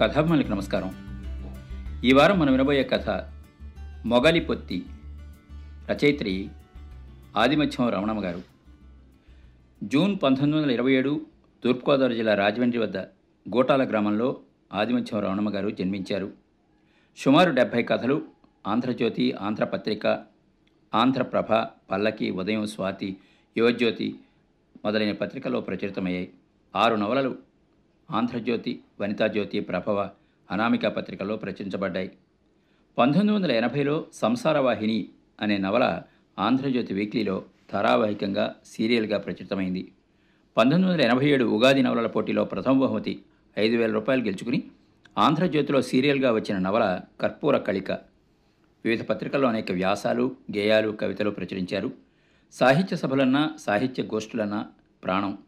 కథాభిమానులకు నమస్కారం. ఈ వారం మనం వినబోయే కథ మొగలి పొత్తి రచయిత్రి ఆదిమత్యం రమణమ్మ గారు. జూన్ పంతొమ్మిది వందల ఇరవై ఏడు తూర్పుగోదావరి జిల్లా రాజమండ్రి వద్ద గోటాల గ్రామంలో ఆదిమత్యం రమణమ్మ గారు జన్మించారు. సుమారు డెబ్భై కథలు ఆంధ్రజ్యోతి ఆంధ్రపత్రిక ఆంధ్రప్రభ పల్లకి ఉదయం స్వాతి యువజ్యోతి మొదలైన పత్రికల్లో ప్రచురితమయ్యాయి. ఆరు నవలలు ఆంధ్రజ్యోతి వనితాజ్యోతి ప్రభవ అనామిక పత్రికల్లో ప్రచురించబడ్డాయి. పంతొమ్మిది వందల ఎనభైలో సంసారవాహిని అనే నవల ఆంధ్రజ్యోతి వీక్లీలో ధారావాహికంగా సీరియల్గా ప్రచురితమైంది. పంతొమ్మిది వందల ఎనభై ఏడు ఉగాది నవలల పోటీలో ప్రథమ బహుమతి ఐదు వేల రూపాయలు గెలుచుకుని ఆంధ్రజ్యోతిలో సీరియల్గా వచ్చిన నవల కర్పూర కళిక. వివిధ పత్రికల్లో అనేక వ్యాసాలు గేయాలు కవితలు ప్రచురించారు. సాహిత్య సభలన్నా సాహిత్య గోష్ఠులన్నా ప్రాణం.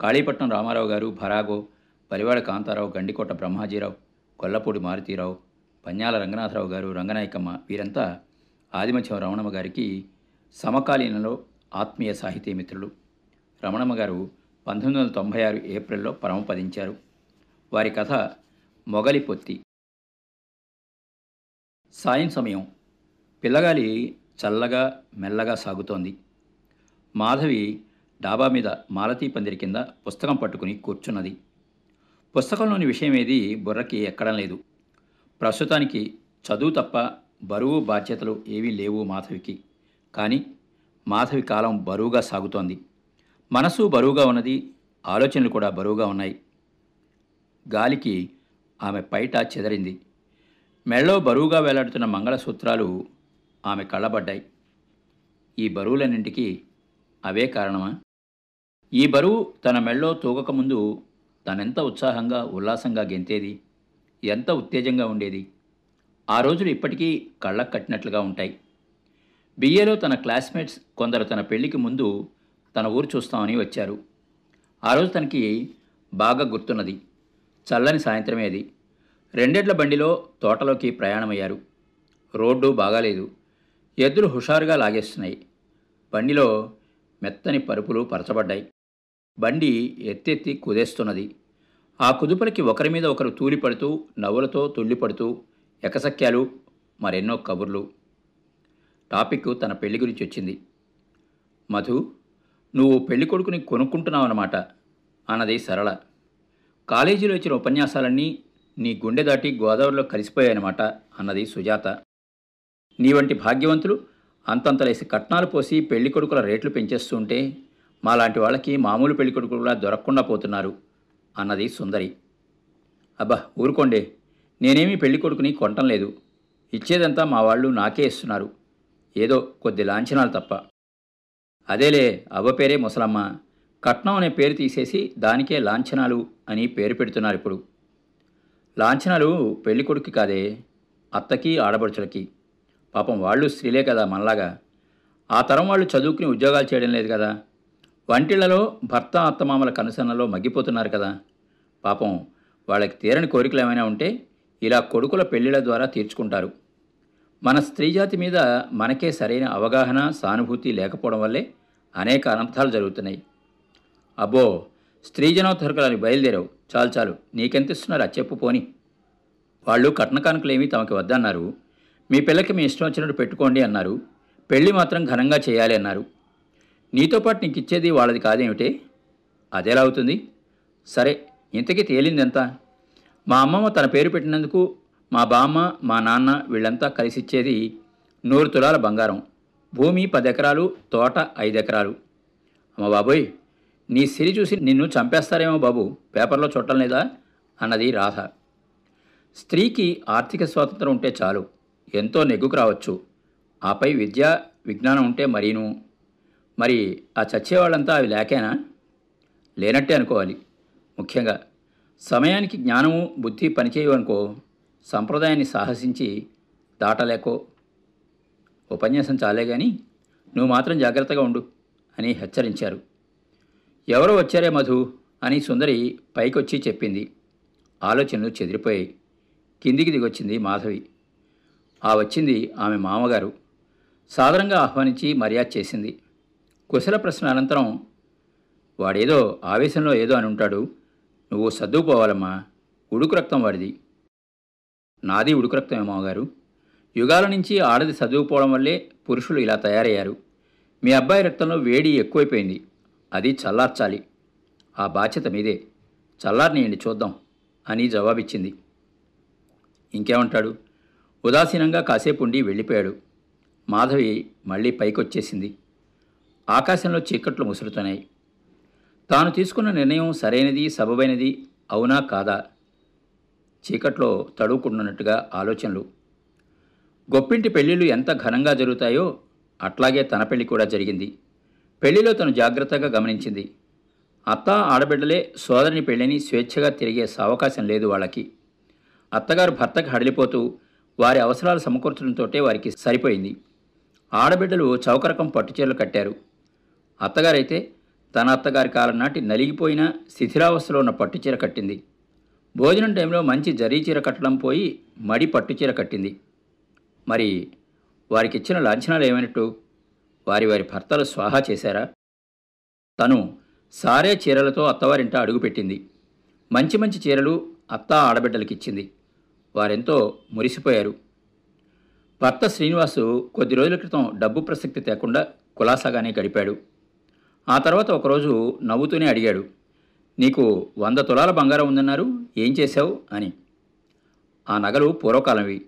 కాళీపట్నం రామారావు గారు భరాగో పరివాడ కాంతారావు గండికోట బ్రహ్మాజీరావు కొల్లపూడి మారుతీరావు పన్యాల రంగనాథరావు గారు రంగనాయకమ్మ వీరంతా ఆదిమత్యం రమణమ్మ గారికి సమకాలీనంలో ఆత్మీయ సాహితీ మిత్రులు. రమణమ్మ గారు పంతొమ్మిది వందల తొంభై ఆరు ఏప్రిల్లో పరమపదించారు వారి కథ మొగలి పొత్తి. సాయం సమయం. పిల్లగాలి చల్లగా మెల్లగా సాగుతోంది. మాధవి డాబా మీద మాలతీ పందిరి కింద పుస్తకం పట్టుకుని కూర్చున్నది. పుస్తకంలోని విషయం ఏది బుర్రకి ఎక్కడం లేదు. ప్రస్తుతానికి చదువు తప్ప బరువు బాధ్యతలు ఏవీ లేవు మాధవికి. కానీ మాధవి కాలం బరువుగా సాగుతోంది. మనసు బరువుగా ఉన్నది ఆలోచనలు కూడా బరువుగా ఉన్నాయి. గాలికి ఆమె పైట చెదరింది. మెళ్ళో బరువుగా వేలాడుతున్న మంగళసూత్రాలు ఆమె కళ్ళబడ్డాయి. ఈ బరువులన్నింటికి అవే కారణమా? ఈ బరువు తన మెళ్ళో తూగకముందు తనెంత ఉత్సాహంగా ఉల్లాసంగా గెంతేది? ఎంత ఉత్తేజంగా ఉండేది? ఆ రోజులు ఇప్పటికీ కళ్ళకు కట్టినట్లుగా ఉంటాయి. బిఏలో తన క్లాస్మేట్స్ కొందరు తన పెళ్ళికి ముందు తన ఊరు చూస్తామని వచ్చారు. ఆ రోజు తనకి బాగా గుర్తున్నది. చల్లని సాయంత్రమే అది. రెండేళ్ళ బండిలో తోటలోకి ప్రయాణమయ్యారు. రోడ్డు బాగాలేదు. ఎద్దులు హుషారుగా లాగేస్తున్నాయి. బండిలో మెత్తని పరుపులు పరచబడ్డాయి. బండి ఎత్తెత్తి కుదేస్తున్నది. ఆ కుదుపులకి ఒకరి మీద ఒకరు తూలిపడుతూ నవ్వులతో తుళ్ళిపడుతూ ఎకసక్యాలు మరెన్నో కబుర్లు. టాపిక్ తన పెళ్ళి గురించి వచ్చింది. మధు నువ్వు పెళ్ళి కొడుకుని కొనుక్కుంటున్నావన్నమాట అన్నది సరళ. కాలేజీలో ఇచ్చిన ఉపన్యాసాలన్నీ నీ గుండె దాటి గోదావరిలో కలిసిపోయాయన్నమాట అన్నది సుజాత. నీ వంటి భాగ్యవంతులు అంతంతలేసి కట్నాలు పోసి పెళ్ళి కొడుకుల రేట్లు పెంచేస్తుంటే మాలాంటి వాళ్ళకి మామూలు పెళ్ళి కూడా దొరకకుండా పోతున్నారు అన్నది సుందరి. అబ్బా ఊరుకోండి. నేనేమీ పెళ్ళి కొడుకుని కొనటం లేదు. ఇచ్చేదంతా మా వాళ్ళు నాకే ఇస్తున్నారు. ఏదో కొద్ది లాంఛనాలు తప్ప. అదేలే అవ్వ పేరే ముసలమ్మ. కట్నం అనే పేరు తీసేసి దానికే లాంఛనాలు అని పేరు పెడుతున్నారు ఇప్పుడు. లాంఛనాలు పెళ్ళి కొడుకు కాదే అత్తకి ఆడపడుచులకి. పాపం వాళ్ళు స్త్రీలే కదా మనలాగా. ఆ తరం వాళ్ళు చదువుకుని ఉద్యోగాలు చేయడం లేదు కదా. వంటిళ్ళలో భర్త అత్తమామల కనుసన్నలో మగ్గిపోతున్నారు కదా. పాపం వాళ్ళకి తీరని కోరికలు ఏమైనా ఉంటే ఇలా కొడుకుల పెళ్ళిళ్ళ ద్వారా తీర్చుకుంటారు. మన స్త్రీజాతి మీద మనకే సరైన అవగాహన సానుభూతి లేకపోవడం వల్లే అనేక అనర్థాలు జరుగుతున్నాయి. అబ్బో స్త్రీజనోద్ధరకులని బయలుదేరావు. చాలు చాలు. నీకెంత ఇస్తున్నారు చెప్పు పోని. వాళ్ళు కట్న కానుకలేమీ తమకి వద్దన్నారు. మీ పిల్లకి మీ ఇష్టం వచ్చినట్టు పెట్టుకోండి అన్నారు. పెళ్ళి మాత్రం ఘనంగా చేయాలి అన్నారు. నీతో పాటు నీకు ఇచ్చేది వాళ్ళది కాదేమిటే? అదేలా అవుతుంది? సరే ఇంతకీ తేలిందెంత? మా అమ్మమ్మ తన పేరు పెట్టినందుకు మా బామ్మ మా నాన్న వీళ్ళంతా కలిసి ఇచ్చేది నూరు తులాల బంగారం. భూమి పది ఎకరాలు తోట ఐదు ఎకరాలు అమ్మ బాబోయ్ నీ సిరి చూసి నిన్ను చంపేస్తారేమో బాబు. పేపర్లో చుట్టం లేదా అన్నది రాధ. స్త్రీకి ఆర్థిక స్వాతంత్రం ఉంటే చాలు. ఎంతో నెగ్గుకు రావచ్చు. ఆపై విద్య విజ్ఞానం ఉంటే మరీను. మరి ఆ చచ్చేవాళ్ళంతా అవి లేకేనా? లేనట్టే అనుకోవాలి. ముఖ్యంగా సమయానికి జ్ఞానము బుద్ధి పనిచేయవనుకో సంప్రదాయాన్ని సాహసించి దాటలేకో. ఉపన్యాసం చాలే కానీ నువ్వు మాత్రం జాగ్రత్తగా ఉండు అని హెచ్చరించారు. ఎవరో వచ్చారే మధు అని సుందరి పైకొచ్చి చెప్పింది. ఆలోచనలు చెదిరిపోయాయి. కిందికి దిగొచ్చింది మాధవి. ఆ వచ్చింది ఆమె మామగారు. సాదరంగా ఆహ్వానించి మర్యాద చేసింది. కుశల ప్రశ్న అనంతరం వాడేదో ఆవేశంలో ఏదో అని ఉంటాడు. నువ్వు సర్దుకుపోవాలమ్మా. ఉడుకు రక్తం వాడిది. నాది ఉడుకు రక్తం ఏమోగారు యుగాల నుంచి ఆడది చదువుకోవడం వల్లే పురుషులు ఇలా తయారయ్యారు. మీ అబ్బాయి రక్తంలో వేడి ఎక్కువైపోయింది. అది చల్లార్చాలి. ఆ బాధ్యత మీదే. చల్లారనియండి చూద్దాం. అని జవాబిచ్చింది. ఇంకేమంటాడు? ఉదాసీనంగా కాసేపు ఉండి వెళ్ళిపోయాడు. మాధవి మళ్ళీ పైకొచ్చేసింది. ఆకాశంలో చీకట్లు ముసురుతున్నాయి. తాను తీసుకున్న నిర్ణయం సరైనది సబబైనది అవునా కాదా? చీకట్లో తడువుకుంటున్నట్టుగా ఆలోచనలు. గొప్పింటి పెళ్ళిళ్ళు ఎంత ఘనంగా జరుగుతాయో అట్లాగే తన పెళ్ళి కూడా జరిగింది. పెళ్ళిలో తను జాగ్రత్తగా గమనించింది. అత్త ఆడబిడ్డలే సోదరిని పెళ్ళని స్వేచ్ఛగా తిరిగే అవకాశం లేదు వాళ్ళకి. అత్తగారు భర్తకు హడిలిపోతూ వారి అవసరాలు సమకూర్చడంతోటే వారికి సరిపోయింది. ఆడబిడ్డలు చౌకరకం పట్టుచీరలు కట్టారు. అత్తగారైతే తన అత్తగారి కాలం నాటి నలిగిపోయిన శిథిరావస్థలో ఉన్న పట్టుచీర కట్టింది. భోజనం టైంలో మంచి జరీ చీర కట్టడం పోయి మడి పట్టుచీర కట్టింది. మరి వారికిచ్చిన లాంఛనాలు ఏమైనట్టు? వారి వారి భర్తలు స్వాహా చేశారా? తను సారే చీరలతో అత్తవారింట అడుగుపెట్టింది. మంచి మంచి చీరలు అత్త ఆడబిడ్డలకిచ్చింది. వారెంతో మురిసిపోయారు. భర్త శ్రీనివాసు కొద్ది రోజుల క్రితం డబ్బు ప్రసక్తి తేకుండా కులాసాగానే గడిపాడు. ఆ తర్వాత ఒకరోజు నవ్వుతూనే అడిగాడు నీకు వంద తులాల బంగారం ఉందన్నారు ఏం చేశావు? అని. ఆ నగలు పూర్వకాలంవి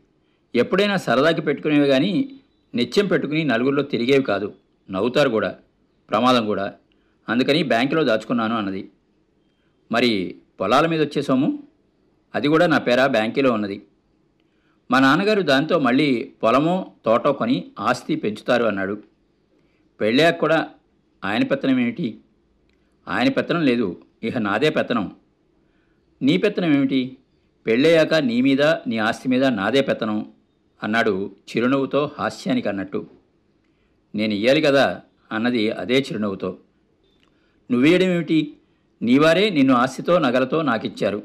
ఎప్పుడైనా సరదాకి పెట్టుకునేవి కానీ నిత్యం పెట్టుకుని నలుగురిలో తిరిగేవి కాదు. నవ్వుతారు కూడా. ప్రమాదం కూడా. అందుకని బ్యాంకులో దాచుకున్నాను అన్నది. మరి పొలాల మీద వచ్చే సొమ్ము? అది కూడా నా పేర బ్యాంకీలో ఉన్నది. మా నాన్నగారు దాంతో మళ్ళీ పొలమో తోటో కొని ఆస్తి పెంచుతారు అన్నాడు. పెళ్ళాక కూడా ఆయన పెత్తనం ఏమిటి? ఆయన పెత్తనం లేదు ఇక నాదే పెత్తనం. నీ పెత్తనం ఏమిటి? పెళ్ళయ్యాక నీ మీద నీ ఆస్తి మీద నాదే పెత్తనం అన్నాడు చిరునవ్వుతో హాస్యానికి అన్నట్టు. నేను ఇయ్యాలి కదా అన్నది అదే చిరునవ్వుతో. నువ్వేయడం ఏమిటి? నీవారే నిన్ను ఆస్తితో నగలతో నాకిచ్చారు.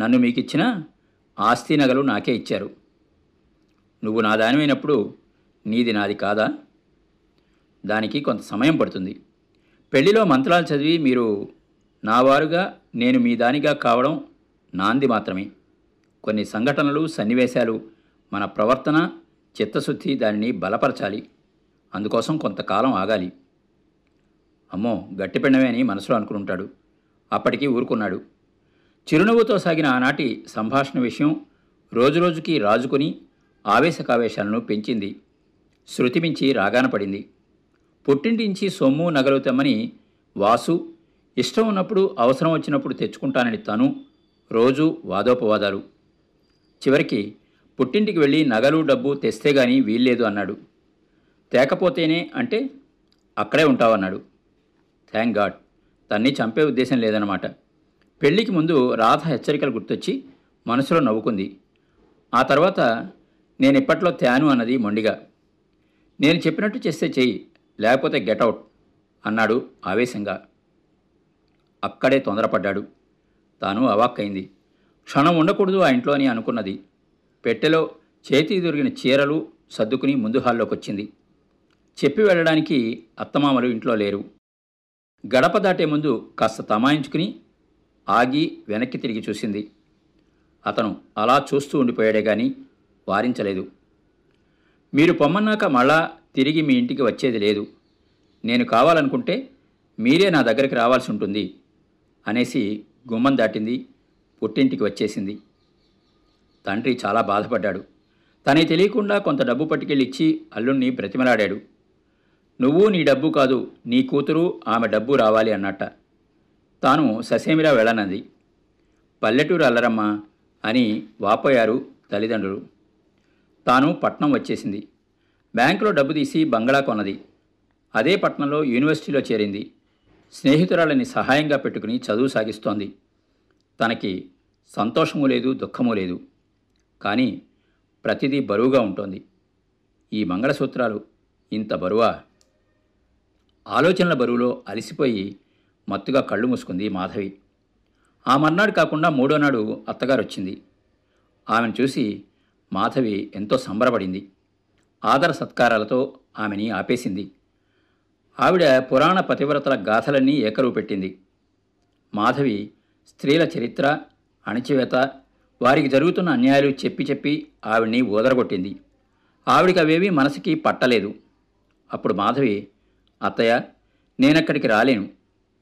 నన్ను మీకిచ్చిన ఆస్తి నగలు నాకే ఇచ్చారు. నువ్వు నా దానిమైనప్పుడు నీది నాది కాదా? దానికి కొంత సమయం పడుతుంది. పెళ్ళిలో మంత్రాలు చదివి మీరు నా వారుగా నేను మీ దానిగా కావడం నాంది మాత్రమే. కొన్ని సంఘటనలు సన్నివేశాలు మన ప్రవర్తన చిత్తశుద్ధి దానిని బలపరచాలి. అందుకోసం కొంతకాలం ఆగాలి. అమ్మో గట్టిపెండమే అని మనసులో అనుకుంటాడు. అప్పటికి ఊరుకున్నాడు. చిరునవ్వుతో సాగిన ఆనాటి సంభాషణ విషయం రోజురోజుకి రాజుకొని ఆవేశకావేశాలను పెంచింది. శృతిమించి రాగాన పడింది. పుట్టింటించి సొమ్ము నగలు తెమ్మని వాసు ఇష్టం ఉన్నప్పుడు అవసరం వచ్చినప్పుడు తెచ్చుకుంటానని తను రోజు వాదోపవాదాలు. చివరికి పుట్టింటికి వెళ్ళి నగలు డబ్బు తెస్తే గాని వీల్లేదు అన్నాడు. తేకపోతేనే అంటే అక్కడే ఉంటావన్నాడు. Thank God. తన్ని చంపే ఉద్దేశం లేదన్నమాట. పెళ్ళికి ముందు రాధ హెచ్చరికలు గుర్తొచ్చి మనసులో నవ్వుకుంది. ఆ తర్వాత నేను ఇప్పట్లో తేను అన్నది మొండిగా. నేను చెప్పినట్టు చేస్తే చెయ్యి. లేకపోతే గెటౌట్ అన్నాడు ఆవేశంగా. అక్కడే తొందరపడ్డాడు. తాను అవాక్కైంది. క్షణం ఉండకూడదు ఆ ఇంట్లో అని అనుకున్నది. పెట్టెలో చేతికి దొరికిన చీరలు సర్దుకుని ముందు హాల్లోకి వచ్చింది చెప్పి వెళ్ళడానికి అత్తమామలు ఇంట్లో లేరు. గడప దాటే ముందు కాస్త తమాయించుకుని ఆగి వెనక్కి తిరిగి చూసింది. అతను అలా చూస్తూ ఉండిపోయాడే గాని వారించలేదు. మీరు పొమ్మన్నాక మళ్ళా తిరిగి మీ ఇంటికి వచ్చేది లేదు. నేను కావాలనుకుంటే మీరే నా దగ్గరికి రావాల్సి ఉంటుంది అనేసి గుమ్మం దాటింది పుట్టింటికి వచ్చేసింది. తండ్రి చాలా బాధపడ్డాడు. తనకి తెలియకుండా కొంత డబ్బు పట్టుకెళ్ళి ఇచ్చి అల్లుణ్ణి బ్రతిమలాడాడు. నువ్వు నీ డబ్బు కాదు నీ కూతురు ఆమె డబ్బు రావాలి అన్నట్ట. తాను ససేమిరా వెళ్ళనంది. పల్లెటూరు అల్లరమ్మ అని వాపోయారు తల్లిదండ్రులు. తాను పట్నం వచ్చేసింది. బ్యాంకులో డబ్బు తీసి బంగళా కొన్నది. అదే పట్నంలో యూనివర్సిటీలో చేరింది. స్నేహితురాలని సహాయంగా పెట్టుకుని చదువు సాగిస్తోంది. తనకి సంతోషము లేదు దుఃఖము లేదు. కానీ ప్రతిదీ బరువుగా ఉంటుంది. ఈ మంగళసూత్రాలు ఇంత బరువా? ఆలోచనల బరువులో అలసిపోయి మత్తుగా కళ్ళు మూసుకుంది మాధవి. ఆ మర్నాడు కాకుండా మూడో నాడు అత్తగారు వచ్చింది ఆమెను చూసి మాధవి ఎంతో సంబరపడింది. ఆదర సత్కారాలతో ఆమెని ఆపేసింది. ఆవిడ పురాణ పతివ్రతల గాథలన్నీ ఏకరువు పెట్టింది. మాధవి స్త్రీల చరిత్ర అణచివేత వారికి జరుగుతున్న అన్యాయాలు చెప్పి చెప్పి ఆవిడ్ని ఊదరగొట్టింది. ఆవిడికి అవేవి మనసుకి పట్టలేదు. అప్పుడు మాధవి అత్తయ్య నేనక్కడికి రాలేను.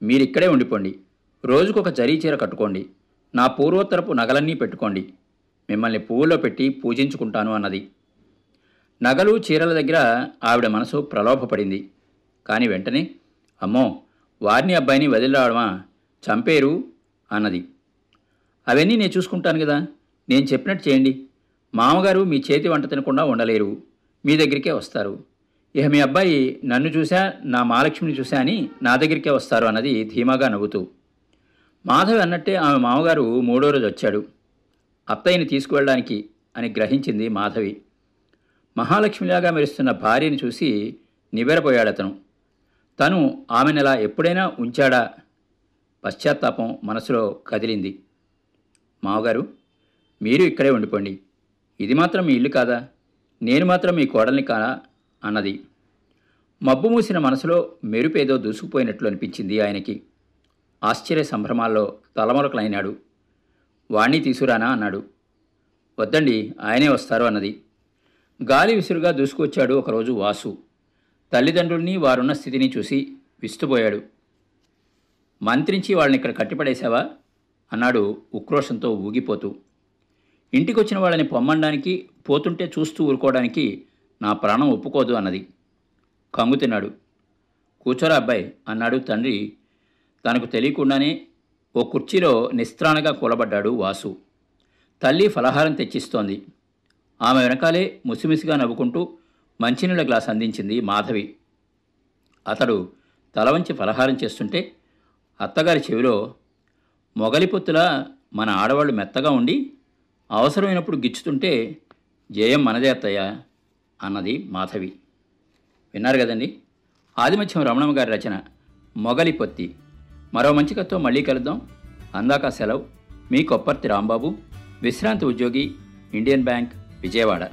మీరిక్కడే ఉండిపోండి. రోజుకొక జరీ చీర కట్టుకోండి. నా పూర్వోత్తరపు నగలన్నీ పెట్టుకోండి. మిమ్మల్ని పువ్వులో పెట్టి పూజించుకుంటాను అన్నది. నగలు చీరల దగ్గర ఆవిడ మనసు ప్రలోభపడింది. కానీ వెంటనే అమ్మో వారిని అబ్బాయిని వదిలిరావడమా? చంపేరు అన్నది. అవన్నీ నేను చూసుకుంటాను కదా నేను చెప్పినట్టు చేయండి. మామగారు మీ చేతి వంట తినకుండా ఉండలేరు. మీ దగ్గరికే వస్తారు. ఇక మీ అబ్బాయి నన్ను చూశా నా మహాలక్ష్మిని చూశా అని నా దగ్గరికే వస్తారు అన్నది ధీమాగా నవ్వుతూ. మాధవి అన్నట్టే ఆమె మామగారు మూడో రోజు వచ్చాడు. అత్తయ్యని తీసుకువెళ్ళడానికి అని గ్రహించింది మాధవి. మహాలక్ష్మిలాగా మెరుస్తున్న భార్యని చూసి నివ్వెరపోయాడు అతను తను ఆమెనలా ఎప్పుడైనా ఉంచాడా? పశ్చాత్తాపం మనసులో కదిలింది. మావగారు మీరు ఇక్కడే ఉండిపోండి. ఇది మాత్రం మీ ఇల్లు కాదా? నేను మాత్రం మీ కోడల్ని కాదా అన్నది. మబ్బు మూసిన మనసులో మెరుపేదో దూసుకుపోయినట్లు అనిపించింది ఆయనకి. ఆశ్చర్య సంభ్రమాల్లో తలమొలకలైనాడు. వాణ్ణి తీసుకురానా? అన్నాడు. వద్దండి ఆయనే వస్తారు అన్నది. గాలి విసురుగా దూసుకొచ్చాడు ఒకరోజు వాసు. తల్లిదండ్రుల్ని వారున్న స్థితిని చూసి విస్తుపోయాడు. మంత్రించి వాళ్ళని ఇక్కడ కట్టిపడేశావా? అన్నాడు ఉక్రోషంతో ఊగిపోతూ. ఇంటికొచ్చిన వాళ్ళని పొమ్మడానికి పోతుంటే చూస్తూ ఊరుకోవడానికి నా ప్రాణం ఒప్పుకోదు అన్నది. కంగు తిన్నాడు. కూర్చోరా అబ్బాయి అన్నాడు తండ్రి. తనకు తెలియకుండానే ఓ కుర్చీలో నిస్త్రాణగా కూలబడ్డాడు వాసు. తల్లి ఫలహారం తెచ్చిస్తోంది. ఆమె వెనకాలే ముసిముసిగా నవ్వుకుంటూ మంచినీళ్ళ గ్లాస్ అందించింది మాధవి. అతడు తల వంచి ఫలహారం చేస్తుంటే అత్తగారి చెవిలో మొగలిపొత్తులా మన ఆడవాళ్ళు మెత్తగా ఉండి అవసరమైనప్పుడు గిచ్చుతుంటే జయం మనదే అత్తయ్య అన్నది మాధవి. విన్నారు కదండి? ఆదిమత్యం రమణమ్మ గారి రచన మొగలి పొత్తి మరో మంచి కథతో మళ్ళీ కలుద్దాం. అందాక సెలవు. మీ కొప్పర్తి రాంబాబు విశ్రాంతి ఉద్యోగి ఇండియన్ బ్యాంక్ విజయవాడ